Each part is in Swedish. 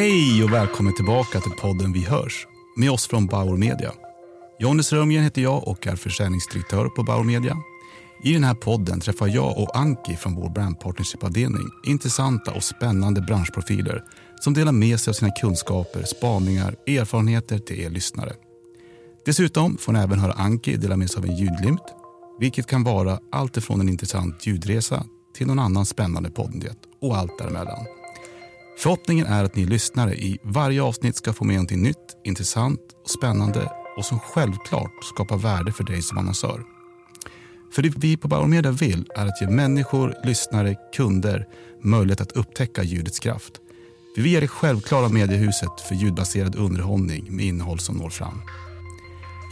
Hej och välkommen tillbaka till podden Vi hörs med oss från Bauer Media. Jonny Strömgren heter jag och är försäljningsdirektör på Bauer Media. I den här podden träffar jag och Anki från vår brand partnership-avdelning intressanta och spännande branschprofiler som delar med sig av sina kunskaper, spaningar, erfarenheter till er lyssnare. Dessutom får ni även höra Anki dela med sig av en ljudlimt, vilket kan vara allt ifrån en intressant ljudresa till någon annan spännande poddnyhet och allt däremellan. Förhoppningen är att ni lyssnare i varje avsnitt ska få med någonting nytt, intressant och spännande och som självklart skapar värde för dig som annonsör. För det vi på Bauer Media vill är att ge människor, lyssnare, kunder möjlighet att upptäcka ljudets kraft. Vi vi är det självklara mediehuset för ljudbaserad underhållning med innehåll som når fram.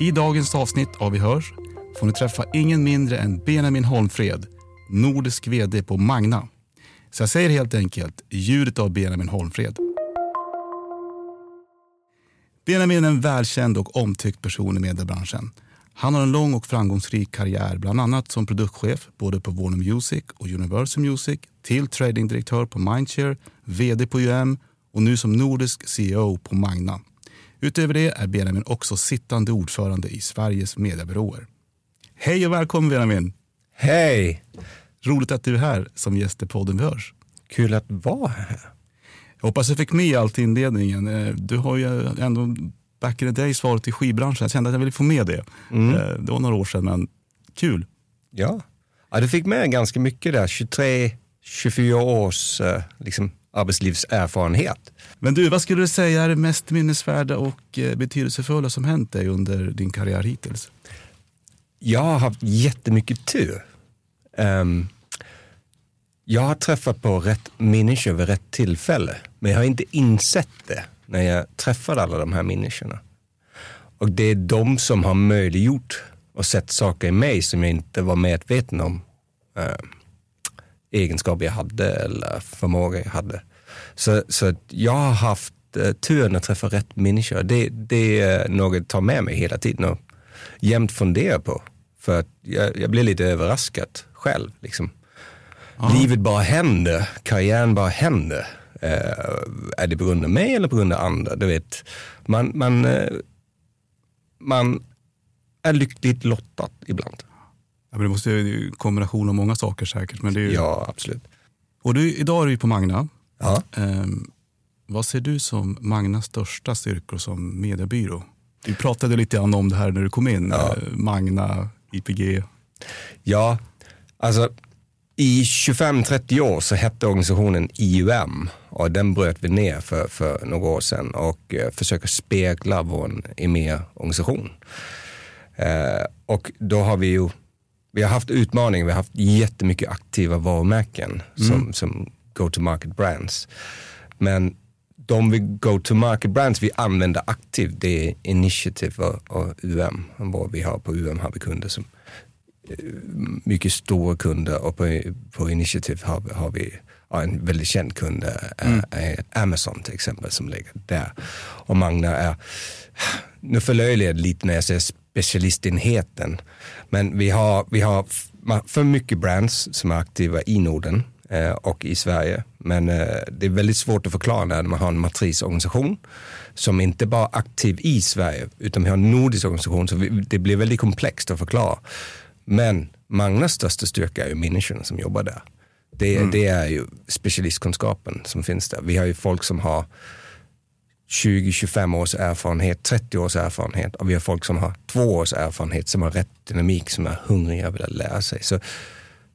I dagens avsnitt av Vi hörs får ni träffa ingen mindre än Benjamin Holmfred, nordisk vd på Magna. Så jag säger helt enkelt ljudet av Benjamin Holmfred. Benjamin är en välkänd och omtyckt person i mediebranschen. Han har en lång och framgångsrik karriär, bland annat som produktchef både på Warner Music och Universal Music, till tradingdirektör på Mindshare, vd på UM och nu som nordisk CEO på Magna. Utöver det är Benjamin också sittande ordförande i Sveriges mediebyråer. Hej och välkommen Benjamin! Hej! Roligt att du är här som gäst i podden Vi hörs. Kul att vara här. Jag hoppas jag fick med allt i inledningen. Eh, Du har ju ändå back in the days varit i skivbranschen. Jag kände att jag ville få med det. Mm. Eh, Det var några år sedan, men kul. Ja. ja, du fick med ganska mycket där. 23-24 års eh, liksom, arbetslivserfarenhet. Men du, vad skulle du säga är det mest minnesvärda och betydelsefulla som hänt dig under din karriär hittills? Jag har haft jättemycket tur. Ehm, jag har träffat på rätt människor vid rätt tillfälle, men jag har inte insett det när jag träffade alla de här människorna. Och det är de som har möjliggjort och sett saker i mig som jag inte var medveten om. Eh, egenskaper jag hade eller förmåga jag hade. Så, så att jag har haft eh, turen att träffa rätt människor. Det, det är något jag tar med mig hela tiden och jämt funderar på. För att jag, jag blir lite överraskad själv. Liksom. Livet bara händer, karriären bara händer. Eh, är det på grund av mig eller på grund av andra? Du vet, man, man, eh, man är lyckligt lottad ibland. Ja, men det måste ju ju en kombination av många saker säkert. Men det ju... Ja, absolut. Och du, idag är du på Magna. Ja. Ehm, vad ser du som Magnas största styrkor som mediebyrå? Vi pratade lite grann om det här när du kom in. Ja. Eh, Magna, IPG. Ja, alltså i 25-30 år så hette organisationen IUM och den bröt vi ner för, för några år sedan och eh, försöker spegla vår EMEA-organisation. Eh, och då har vi ju, vi har haft utmaningar, vi har haft jättemycket aktiva varumärken som, som go-to-market brands. Men de vi go-to-market brands vi använder aktivt det är Initiative och, och UM. Vad vi har på UM har vi kunder som mycket stora kunder och på, på Initiative har, vi- har vi en väldigt känd kund, är Amazon till exempel som ligger där. Och Magna är, nu förlöjligar jag lite när jag säger specialistenheten, men vi har, vi har för mycket brands som är aktiva i Norden eh, och i Sverige. Men eh, det är väldigt svårt att förklara när man har en matrisorganisation som inte bara är aktiv i Sverige utan vi har en nordisk organisation så det blir väldigt komplext att förklara. Men Magnas största styrka är ju människorna som jobbar där. Det, det är ju specialistkunskapen som finns där. Vi har ju folk som har 20-25 års erfarenhet, 30 års erfarenhet och vi har folk som har två års erfarenhet som har rätt dynamik, som är hungriga och vill lära sig. Så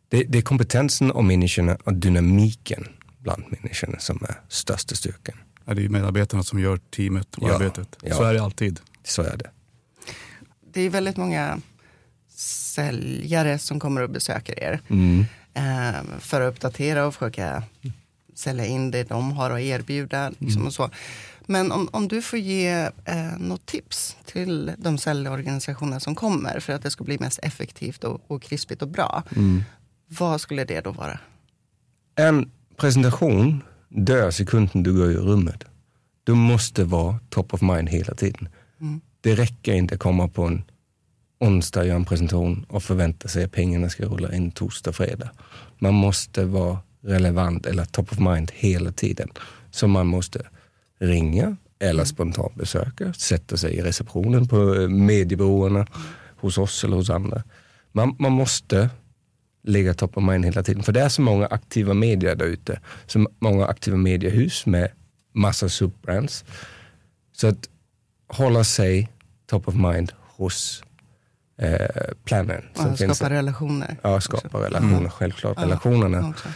det, det är kompetensen och människorna och dynamiken bland människorna som är största styrkan. Ja, det är medarbetarna som gör teamet och Ja, arbetet. ja. Så är det alltid. Så är det. Det är väldigt många säljare som kommer och besöker er. Mm. Eh, för att uppdatera och försöka sälja in det de har att erbjuda. Liksom och så. Men om, om du får ge eh, något tips till de säljorganisationer som kommer för att det ska bli mest effektivt och, och krispigt och bra. Vad skulle det då vara? En presentation dör sekunden du går i rummet. Du måste vara top of mind hela tiden. Det räcker inte att komma på en onsdag göra en presentation och förvänta sig att pengarna ska rulla in torsdag, fredag. Man måste vara relevant eller top of mind hela tiden. Så man måste ringa eller spontant besöka, sätta sig i receptionen på eh, mediebyråerna hos oss eller hos andra. Man, man måste ligga top of mind hela tiden. För det är så många aktiva medier där ute. Så många aktiva mediehus med massa subbrands. Så att hålla sig top of mind hos eh, planen. Ja, skapa relationer. Ja, skapa relationer. Mm. Självklart ja, relationerna. Också.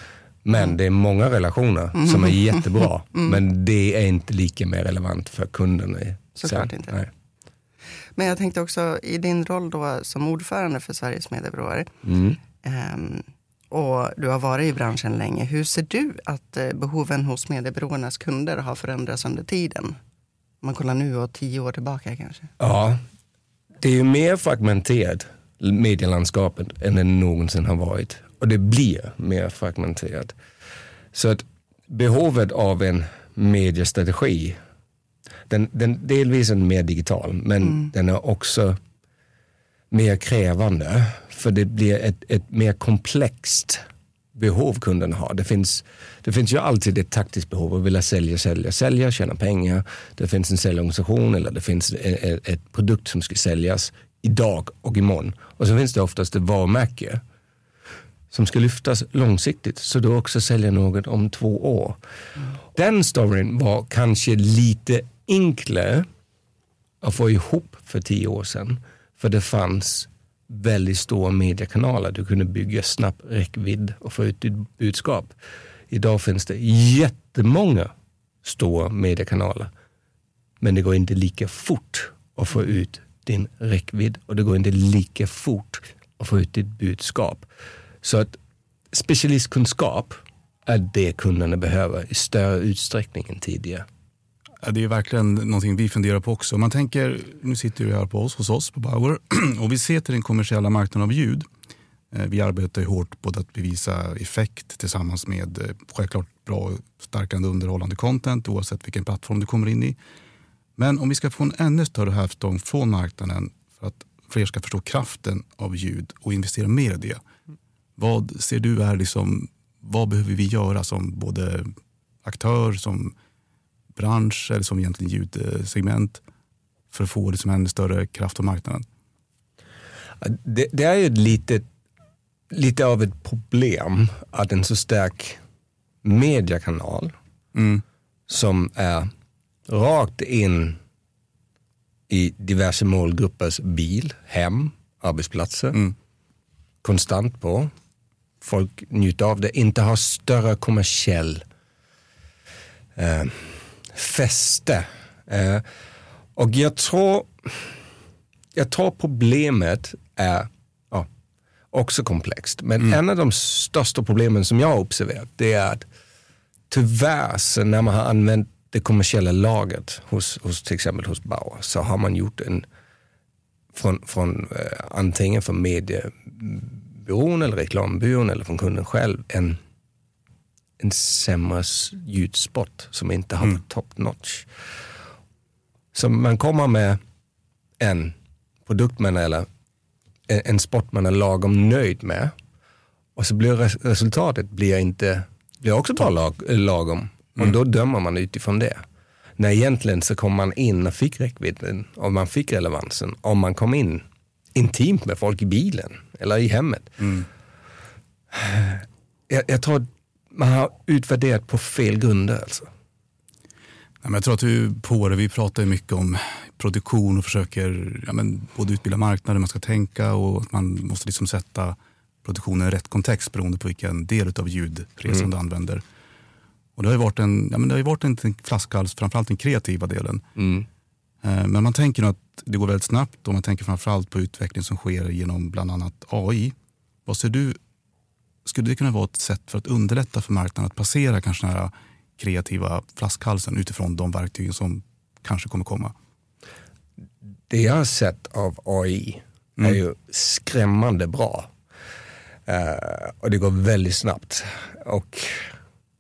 Men det är många relationer mm. som är jättebra. Mm. Men det är inte lika mer relevant för kunden. Såklart inte. Nej. Men jag tänkte också i din roll då som ordförande för Sveriges mediebyråer. Mm. Um, och du har varit i branschen länge. Hur ser du att eh, behoven hos mediebyråernas kunder har förändrats under tiden? Om man kollar nu och tio år tillbaka kanske. Ja, det är ju mer fragmenterat medielandskapet än det någonsin har varit. Och det blir mer fragmenterat. Så att behovet av en mediestrategi, den, den delvis är mer digital, men mm. den är också mer krävande. För det blir ett, ett mer komplext behov kunden har. Det finns, det finns ju alltid ett taktiskt behov att vilja sälja, sälja, sälja, tjäna pengar. Det finns en säljorganisation eller det finns ett, ett produkt som ska säljas idag och imorgon. Och så finns det oftast ett varumärke som ska lyftas långsiktigt så du också säljer något om två år. Mm. Den storyn var kanske lite enklare att få ihop för tio år sedan. För det fanns väldigt stora mediekanaler. Du kunde bygga snabb räckvidd och få ut ditt budskap. Idag finns det jättemånga stora mediekanaler. Men det går inte lika fort att få ut din räckvidd och det går inte lika fort att få ut ditt budskap. Så att specialistkunskap är det kunderna behöver i större utsträckning än tidigare. Det är verkligen någonting vi funderar på också. Man tänker, nu sitter du här på oss, hos oss på Bauer och vi ser till den kommersiella marknaden av ljud. Eh, vi arbetar hårt på att bevisa effekt tillsammans med eh, självklart bra, stärkande underhållande content oavsett vilken plattform du kommer in i. Men om vi ska få en ännu större hävstång från marknaden för att fler ska förstå kraften av ljud och investera mer i det. Vad ser du är liksom, vad behöver vi göra som både aktör, som bransch eller som egentligen ljudsegment för att få liksom ännu större kraft på marknaden? Det, det är ju lite, lite av ett problem att en så stark mediekanal mm. som är rakt in i diverse målgruppers bil, hem, arbetsplatser. Mm. Konstant på. Folk njuter av det. Inte har större kommersiell eh, fäste. Eh, och jag tror, jag tror problemet är ja, också komplext. Men mm. en av de största problemen som jag har observerat det är att tyvärr när man har använt det kommersiella laget hos, hos till exempel hos Bauer så har man gjort en från, från eh, antingen från mediebyrån eller reklambyrån eller från kunden själv en en sämre ljudspot som inte har mm. top notch. Så man kommer med en produkt man eller en spot man är lagom nöjd med och så blir resultatet blir inte, blir också bara lag, lagom. Och mm. då dömer man utifrån det. När egentligen så kom man in och fick räckvidden och man fick relevansen om man kom in intimt med folk i bilen eller i hemmet. Mm. Jag, jag tror man har utvärderat på fel grunder alltså. jag tror att du är på det. Vi pratar mycket om produktion och försöker ja, men, både utbilda marknaden, man ska tänka och att man måste liksom sätta produktionen i rätt kontext beroende på vilken del av ljudresan mm. du använder. Och det har ju varit en, ja, men det har varit en flaskhals, framförallt den kreativa delen. Mm. Eh, men man tänker nog att det går väldigt snabbt och man tänker framförallt på utveckling som sker genom bland annat AI. Vad ser du skulle det kunna vara ett sätt för att underlätta för marknaden att passera kanske den här kreativa flaskhalsen utifrån de verktygen som kanske kommer komma? Det jag har sett av AI mm. är ju skrämmande bra. Uh, och det går väldigt snabbt. Och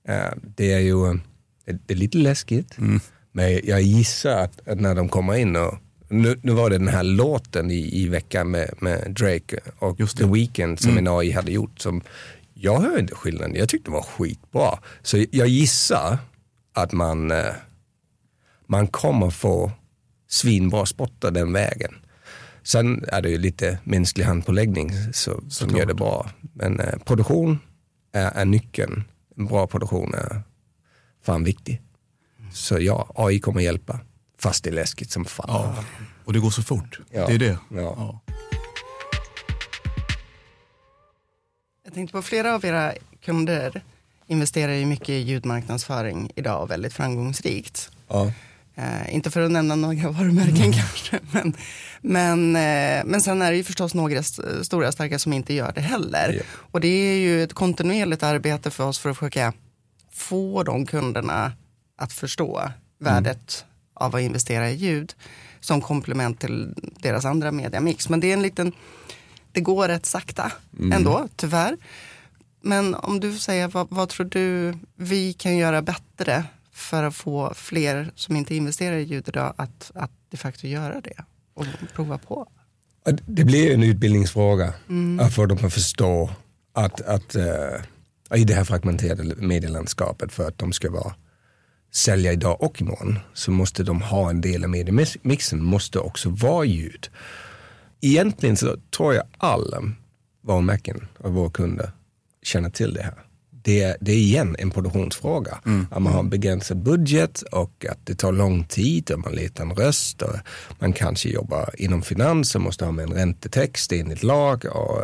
uh, det är ju det är lite läskigt. Mm. Men jag gissar att, att, när de kommer in och nu, nu var det den här låten i, i veckan med, med Drake och The Weeknd som mm. en AI hade gjort som jag hör inte skillnaden. Jag tyckte det var skitbra. Så jag gissar att man, eh, man kommer få svinbra spottar den vägen. Sen är det ju lite mänsklig handpåläggning så, som gör det bra. Men eh, produktion är, är nyckeln. En bra produktion är fan viktig. Så ja, AI kommer hjälpa. Fast det är läskigt som fan. Ja. Och det går så fort. Ja. Det är det. Ja. Ja. Jag tänkte på flera av era kunder investerar ju mycket i ljudmarknadsföring idag väldigt framgångsrikt. Ja. Eh, inte för att nämna några varumärken kanske, men, men, eh, men sen är det ju förstås några st- stora starka som inte gör det heller. Ja. Och det är ju ett kontinuerligt arbete för oss för att försöka få de kunderna att förstå värdet av att investera i ljud som komplement till deras andra mediamix. Men det är en liten, det går rätt sakta ändå, tyvärr. Men om du säger, vad, vad tror du vi kan göra bättre för att få fler som inte investerar i ljud idag att, att de facto göra det och prova på? Det blir en utbildningsfråga att få dem att förstå att, att eh, i det här fragmenterade medielandskapet för att de ska vara sälja idag och imorgon så måste de ha en del av mediemixen, måste också vara ljud. Egentligen så tror jag alla varumärken och våra kunder känner till det här. Det är, det är igen en produktionsfråga. Att man har en begränsad budget och att det tar lång tid och man letar en röst. Och man kanske jobbar inom finans och måste ha med en räntetext enligt lag. Och,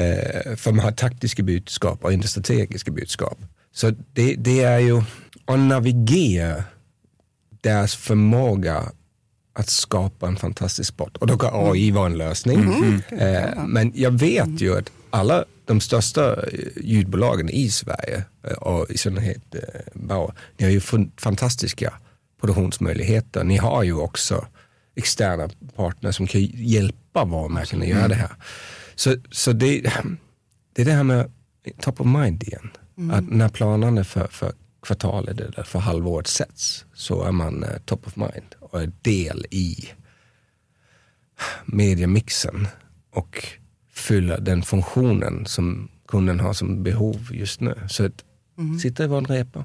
eh, för man har taktiska budskap och inte strategiska budskap. Så det, det är ju att navigera deras förmåga att skapa en fantastisk sport. Och då kan AI vara en lösning. Eh, men jag vet ju att alla de största eh, ljudbolagen i Sverige eh, och i synnerhet eh, Bauer, ni har ju fantastiska produktionsmöjligheter. Ni har ju också externa partner som kan hjälpa varumärken att göra det här. Så, så det, det är det här med top of mind igen. Att när planerna för, för kvartalet eller för halvåret sätts så är man eh, top of mind och är del i mediamixen och fyller den funktionen som kunden har som behov just nu. Så att sitta i var en repa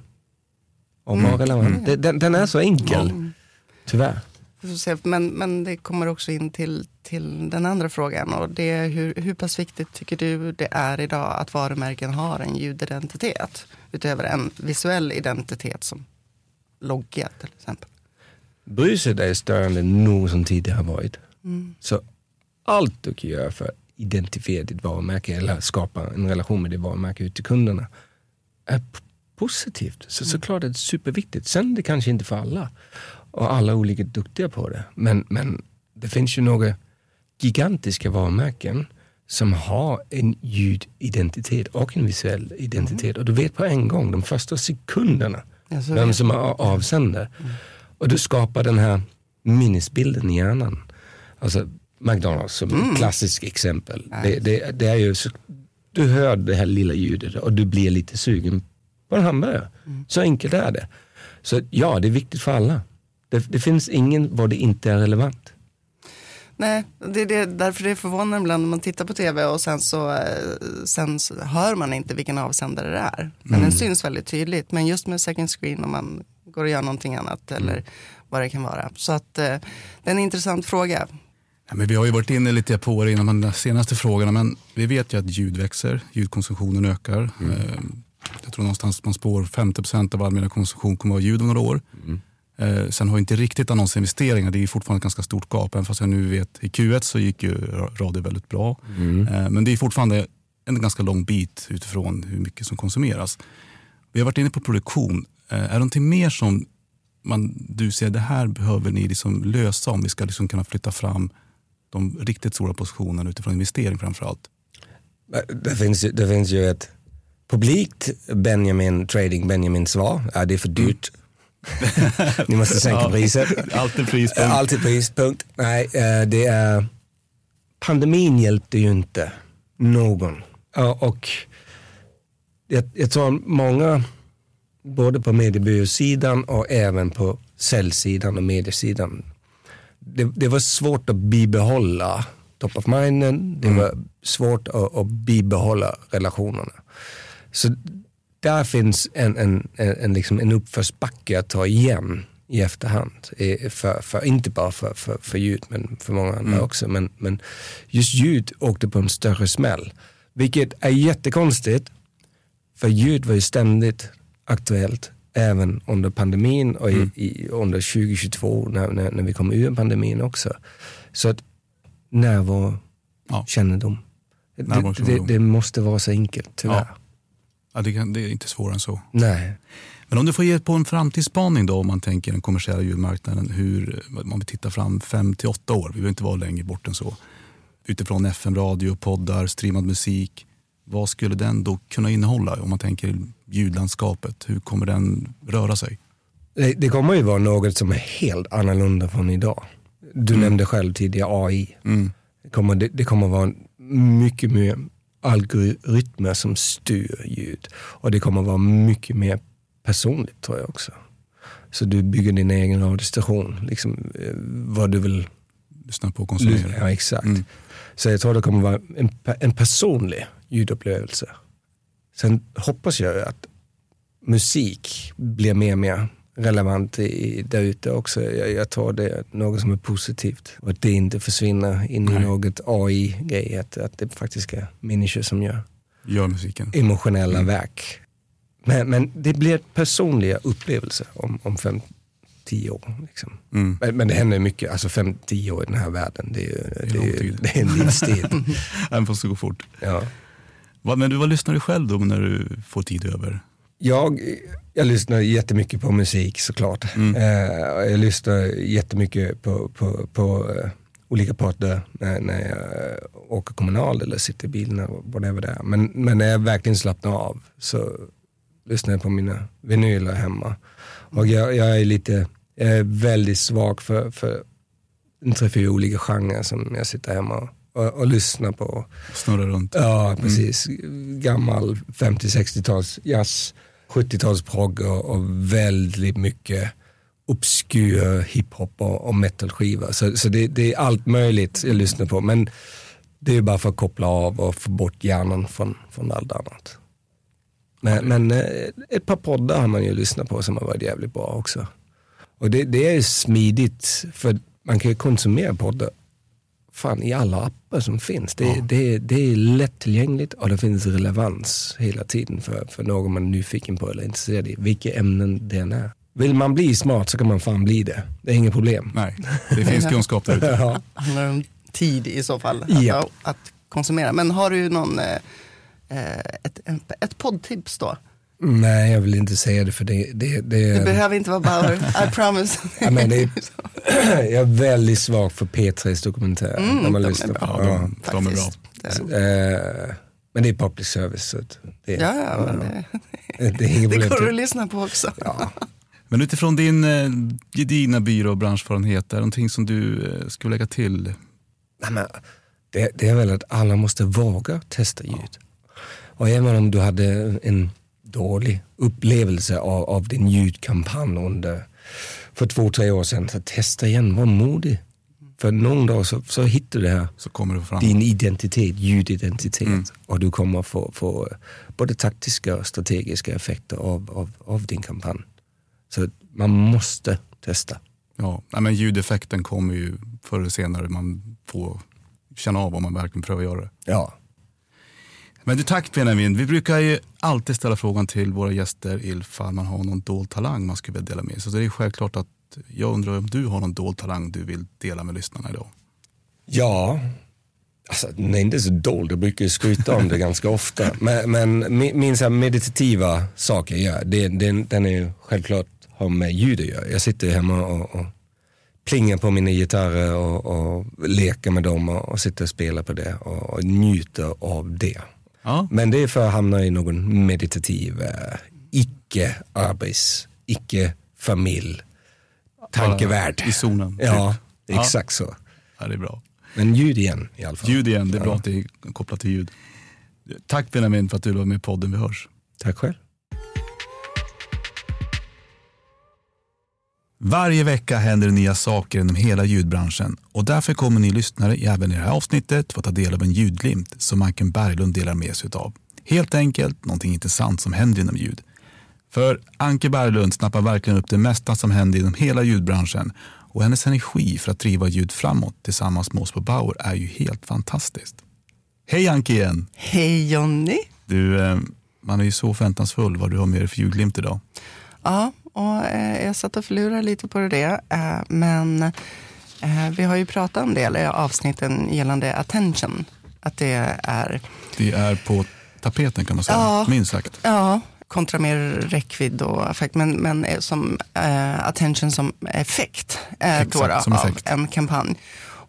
och relevant. Det- Den, den är så enkel, tyvärr. Får se. Men, men det kommer också in till, till den andra frågan och det är hur, hur pass viktigt tycker du det är idag att varumärken har en ljudidentitet utöver en visuell identitet som logga till exempel. Bruset är större än någonsin tidigare har varit. Så allt du kan göra för att identifiera ditt varumärke eller skapa en relation med ditt varumärke ut till kunderna är positivt. Så såklart är det superviktigt. Sen det kanske inte för alla och alla är olika duktiga på det. Men, men det finns ju några gigantiska varumärken som har en ljudidentitet och en visuell identitet. Och du vet på en gång, de första sekunderna, vem som är avsändare. Och du skapar den här minnesbilden i hjärnan. Alltså McDonalds som ett klassiskt exempel. Det, det, det är ju så, du hör det här lilla ljudet och du blir lite sugen på en hamburgare. Så enkelt är det. Så ja, det är viktigt för alla. Det, det finns ingen var det inte är relevant. Nej, det är det, därför det är förvånande ibland när man tittar på tv och sen så, eh, sen så hör man inte vilken avsändare det är. Men den syns väldigt tydligt. Men just med second screen om man går och gör någonting annat eller vad det kan vara. Så att eh, det är en intressant fråga. Ja, men vi har ju varit inne lite på det inom de senaste frågorna, men vi vet ju att ljud växer, ljudkonsumtionen ökar. Eh, Jag tror någonstans man spår 50% av all mediekonsumtion kommer att vara ljud om några år. Eh, Sen har inte riktigt annonsinvesteringar, det är fortfarande ett ganska stort gap. Även fast jag nu vet i Q1 så gick ju ra- radio väldigt bra. Eh, Men det är fortfarande en ganska lång bit utifrån hur mycket som konsumeras. Vi har varit inne på produktion. Eh, Är det någonting mer som man, du ser det här behöver ni liksom lösa om vi ska liksom kunna flytta fram de riktigt stora positionerna utifrån investering framför allt? Det finns, det finns ju ett publikt Benjamin Trading Benjamin svar. Ja, det är för dyrt. Ni måste sänka priset. Alltid prispunkt. Alltid pris, punkt. Nej, eh, det är... Pandemin hjälpte ju inte någon. Ja, Och jag, jag tror många, både på mediebyråsidan och även på säljsidan och mediesidan, det, det var svårt att bibehålla top of minden, det var svårt att, att bibehålla relationerna. Så där finns en, en, en, liksom en uppförsbacke att ta igen i efterhand. För, för, inte bara för, för, för ljud, men för många andra också. Men, men just ljud åkte på en större smäll. Vilket är jättekonstigt, för ljud var ju ständigt aktuellt även under pandemin och i, i, under 2022 när, när, när vi kom ur pandemin också. Så att närvaro, Ja. Det, Närvaro, det, kännedom. det måste vara så enkelt, tyvärr. Ja. Ja, det, kan, det är inte svårare än så. Nej. Men om du får ge på en framtidsspaning då om man tänker den kommersiella ljudmarknaden. Hur, om vi tittar fram fem till åtta år, vi behöver inte vara längre bort än så. Utifrån FM-radio, poddar, streamad musik. Vad skulle den då kunna innehålla om man tänker ljudlandskapet? Hur kommer den röra sig? Det, det kommer ju vara något som är helt annorlunda från idag. Du nämnde själv tidigare AI. Mm. Det kommer, det, det kommer vara mycket mer algoritmer som styr ljud. Och det kommer vara mycket mer personligt tror jag också. Så du bygger din egen radiostation, liksom, eh, vad du vill Lyssna på och konsumera. Ja, exakt. Mm. Så jag tror det kommer vara en, en personlig ljudupplevelse. Sen hoppas jag att musik blir mer och mer relevant i, där ute också. Jag, jag tror det är något som är positivt och att det inte försvinner in i Nej. något AI-grej. Att, att det faktiskt är människor som gör Gör musiken. emotionella Mm. verk. Men, men det blir personliga upplevelser om, om fem, tio år. Liksom. Mm. Men, men det händer mycket, alltså fem, tio år i den här världen. Det är, ju- det är, ju- tid. det är en livstid. Fast det går fort. ja. Men du, vad lyssnar du själv då när du får tid över? Jag, jag lyssnar jättemycket på musik såklart. Mm. Eh, och jag lyssnar jättemycket på, på, på eh, olika parter när, när jag åker kommunal eller sitter i bilen whatever det är. Men, men när jag verkligen slappnar av så lyssnar jag på mina vinyler hemma. Och jag, jag är lite, jag är väldigt svag för, för en tre, fyra olika genrer som jag sitter hemma och, och lyssnar på. Snurra runt? Ja, precis. Gammal 50-60-tals jazz, 70-tals progg och, och väldigt mycket obskyr hiphop och, och metalskiva. Så, så det, det är allt möjligt jag lyssnar på. Men det är bara för att koppla av och få bort hjärnan från, från allt annat. Men, men eh, ett par poddar har man ju lyssnat på som har varit jävligt bra också. Och det, det är ju smidigt för man kan ju konsumera poddar fan i alla appar som finns. Det, Ja. det, det är lättillgängligt och det finns relevans hela tiden för, för någon man är nyfiken på eller intresserad i. Vilka ämnen det än är. Vill man bli smart så kan man fan bli det. Det är inget problem. Nej, det finns kunskap där ute. Ja. handlar om tid i så fall Ja. att, att konsumera. Men har du någon, eh, eh, ett, ett poddtips då? Nej, jag vill inte säga det för det, det, det, Det behöver inte vara Bauer, I promise. Ja, men det jag är väldigt svag för P3s dokumentär. Mm, när man de är lyssnar bra. på. Ja, Ja. de, de är bra. Det är- Eh, men det är public service. Så det, Ja, ja, men det, det är det problem. går att lyssna på också. Ja. Men utifrån din eh, gedigna byrå och branschfarenhet, är det någonting som du eh, skulle lägga till? Nej, men det, det är väl att alla måste våga testa ljud. Och även om du hade en dålig upplevelse av, av din ljudkampanj under, för två, tre år sedan, så testa igen, var modig. För någon dag så, så hittar du det här, Så kommer det fram. din identitet, ljudidentitet. Mm. Och du kommer få, få både taktiska och strategiska effekter av, av, av din kampanj. Så man måste testa. Ja, nej, men ljudeffekten kommer ju förr eller senare. Man får känna av om man verkligen prövar göra det. Ja. Men du, tack Benjamin. Vi brukar ju alltid ställa frågan till våra gäster ifall man har någon dold talang man skulle vilja dela med sig. Så det är självklart att jag undrar om du har någon dold talang du vill dela med lyssnarna idag. Ja, alltså, den är inte så dold, jag brukar ju skryta om det ganska ofta. Men, men min, min så meditativa sak jag gör, det, den, den är ju självklart har med ljud att göra. Jag sitter hemma och, och plingar på mina gitarrer och, och leker med dem och, och sitter och spelar på det och, och njuter av det. Ja, Men det är för att hamna i någon meditativ, eh, icke-arbets, icke-familj, tankevärld. I zonen. Ja, typ. exakt så. Ja, det är bra. Men ljud igen i alla fall. Ljud igen, det är bra Ja. att det är kopplat till ljud. Tack Benjamin för att du var med i podden Vi hörs. Tack själv. Varje vecka händer det nya saker inom hela ljudbranschen och därför kommer ni lyssnare även i det här avsnittet få ta del av en ljudglimt som Majken Berglund delar med sig av. Helt enkelt någonting intressant som händer inom ljud. För Anke Berglund snappar verkligen upp det mesta som händer inom hela ljudbranschen och hennes energi för att driva ljud framåt tillsammans med oss på Bauer är ju helt fantastiskt. Hej Anke igen! Hej Jonny! Du, eh, man är ju så förväntansfull vad du har med dig för julglimt idag. Ja, och eh, jag satt och förlurade lite på det. Eh, men eh, vi har ju pratat om det i avsnitten gällande attention. Att det är... Det är på tapeten kan man säga, Ja. minst sagt. Ja, kontra mer räckvidd och effekt. Men, men eh, som eh, attention som effekt. Eh, Exakt, då då, som av effekt. en kampanj.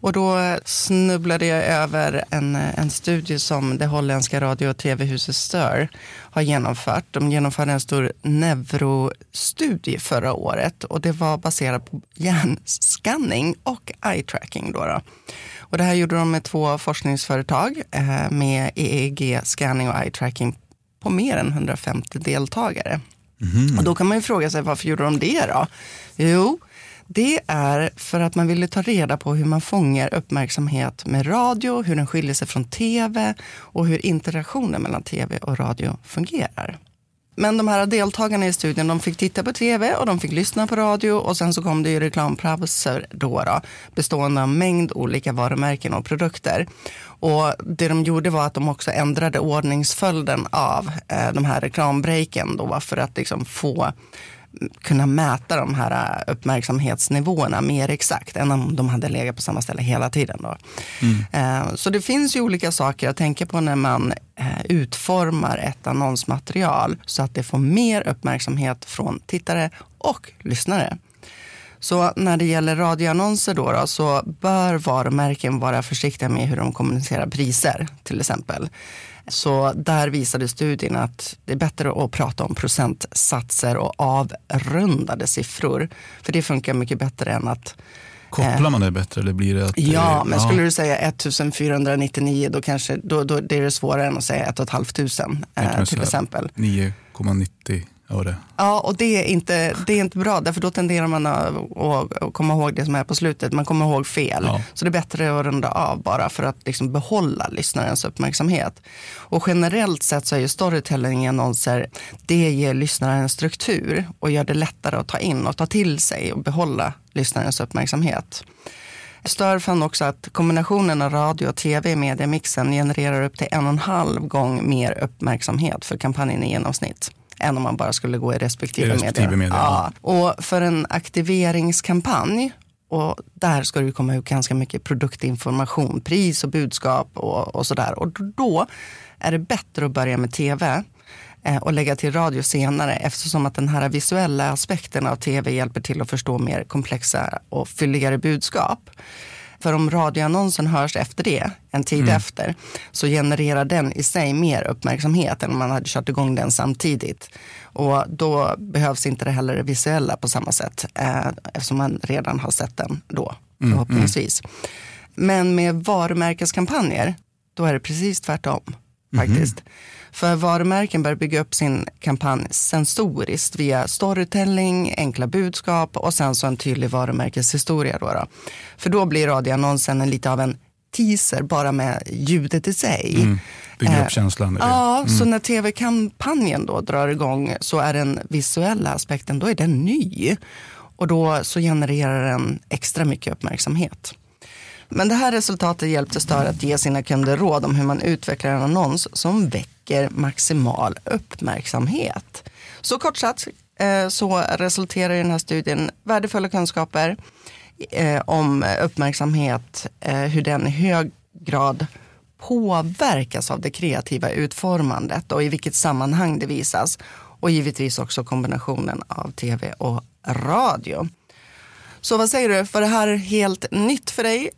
Och då snubblade jag över en, en studie som det holländska radio och tv-huset Stör har genomfört. De genomförde en stor neurostudie förra året och det var baserat på hjärnskanning och eye-tracking. Då då. Och det här gjorde de med två forskningsföretag eh, med EEG-scanning och eye-tracking på mer än 150 deltagare. Och då kan man ju fråga sig varför gjorde de det då? Jo, det är för att man ville ta reda på hur man fångar uppmärksamhet med radio, hur den skiljer sig från tv och hur interaktionen mellan tv och radio fungerar. Men de här deltagarna i studien de fick titta på tv och de fick lyssna på radio och sen så kom det ju reklampauser då, då bestående av mängd olika varumärken och produkter. Och det de gjorde var att de också ändrade ordningsföljden av eh, de här reklambreaken då för att liksom få kunna mäta de här eh, uppmärksamhetsnivåerna mer exakt än om de hade legat på samma ställe hela tiden. Då. Eh, Så det finns ju olika saker att tänka på när man eh, utformar ett annonsmaterial så att det får mer uppmärksamhet från tittare och lyssnare. Så när det gäller radioannonser då, då så bör varumärken vara försiktiga med hur de kommunicerar priser till exempel. Så där visade studien att det är bättre att prata om procentsatser och avrundade siffror. För det funkar mycket bättre än att Kopplar man det bättre eller blir det att... Ja, men ja. skulle du säga 1499 då kanske då, då det är det svårare än att säga 1 500 Jag kan eh, till exempel. 9,90 öre. Ja, och det är, inte, det är inte bra, därför då tenderar man att, komma ihåg det som är på slutet. Man kommer ihåg fel. Ja. Så det är bättre att runda av bara för att liksom behålla lyssnarens uppmärksamhet. Och generellt sett så är ju storytelling i annonser, det ger lyssnaren en struktur och gör det lättare att ta in och ta till sig och behålla lyssnarens uppmärksamhet. Stör fann också att kombinationen av radio och tv i mediamixen genererar upp till en och en halv gång mer uppmärksamhet för kampanjen i genomsnitt än om man bara skulle gå i respektive, I respektive medier, Ja. Och för en aktiveringskampanj, och där ska det komma ut ganska mycket produktinformation, pris och budskap och, och sådär. Och då är det bättre att börja med tv eh, och lägga till radio senare eftersom att den här visuella aspekten av tv hjälper till att förstå mer komplexa och fylligare budskap. För om radioannonsen hörs efter det, en tid efter, så genererar den i sig mer uppmärksamhet än om man hade kört igång den samtidigt. Och då behövs inte det heller det visuella på samma sätt, eh, eftersom man redan har sett den då, förhoppningsvis. Men med varumärkeskampanjer, då är det precis tvärtom. Faktiskt. För varumärken bör bygga upp sin kampanj sensoriskt via storytelling, enkla budskap och sen så en tydlig varumärkeshistoria. Då då. För då blir radioannonsen en lite av en teaser bara med ljudet i sig. Bygger Eh, upp känslan. i det. Ja, så när tv-kampanjen då drar igång så är den visuella aspekten då är den ny. Och då så genererar den extra mycket uppmärksamhet. Men det här resultatet hjälpte Stör att ge sina kunder råd om hur man utvecklar en annons som väcker maximal uppmärksamhet. Så kort sagt eh, så resulterar i den här studien värdefulla kunskaper eh, om uppmärksamhet, eh, hur den i hög grad påverkas av det kreativa utformandet och i vilket sammanhang det visas. Och givetvis också kombinationen av tv och radio. Så vad säger du, var det här helt nytt för dig?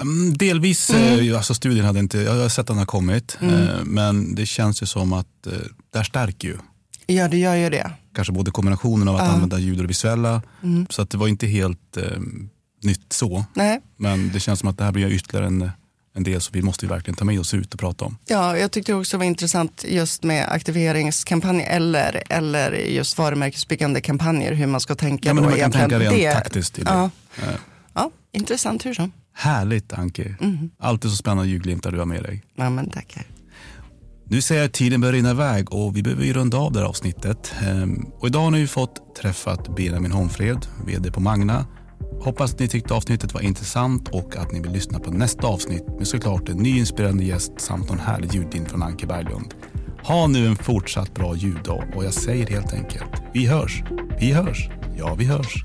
Mm, Delvis, eh, alltså studien hade inte, jag har sett att den har kommit, eh, men det känns ju som att eh, det här stärker ju. Ja, det gör ju det. Kanske både kombinationen av att använda ljud och det visuella, så att det var inte helt eh, nytt så. Nej. Men det känns som att det här blir ytterligare en, en del som vi måste ju verkligen ta med oss ut och prata om. Ja, jag tyckte också det var intressant just med aktiveringskampanjer eller, eller just varumärkesbyggande kampanjer, hur man ska tänka. Ja, men då man kan egentligen. tänka rent Det- taktiskt i det. Ja. Ja, intressant hur som. Härligt Anki. Alltid så spännande julglimtar du har med dig. Ja, men tackar. Nu ser jag att tiden börjar rinna iväg och vi behöver ju runda av det här avsnittet. Ehm, och idag har ni fått träffat Benjamin Holmfred, VD på Magna. Hoppas att ni tyckte avsnittet var intressant och att ni vill lyssna på nästa avsnitt med såklart en ny inspirerande gäst samt en härlig ljudin från Anke Berglund. Ha nu en fortsatt bra ljuddag och jag säger helt enkelt, vi hörs, vi hörs, ja vi hörs.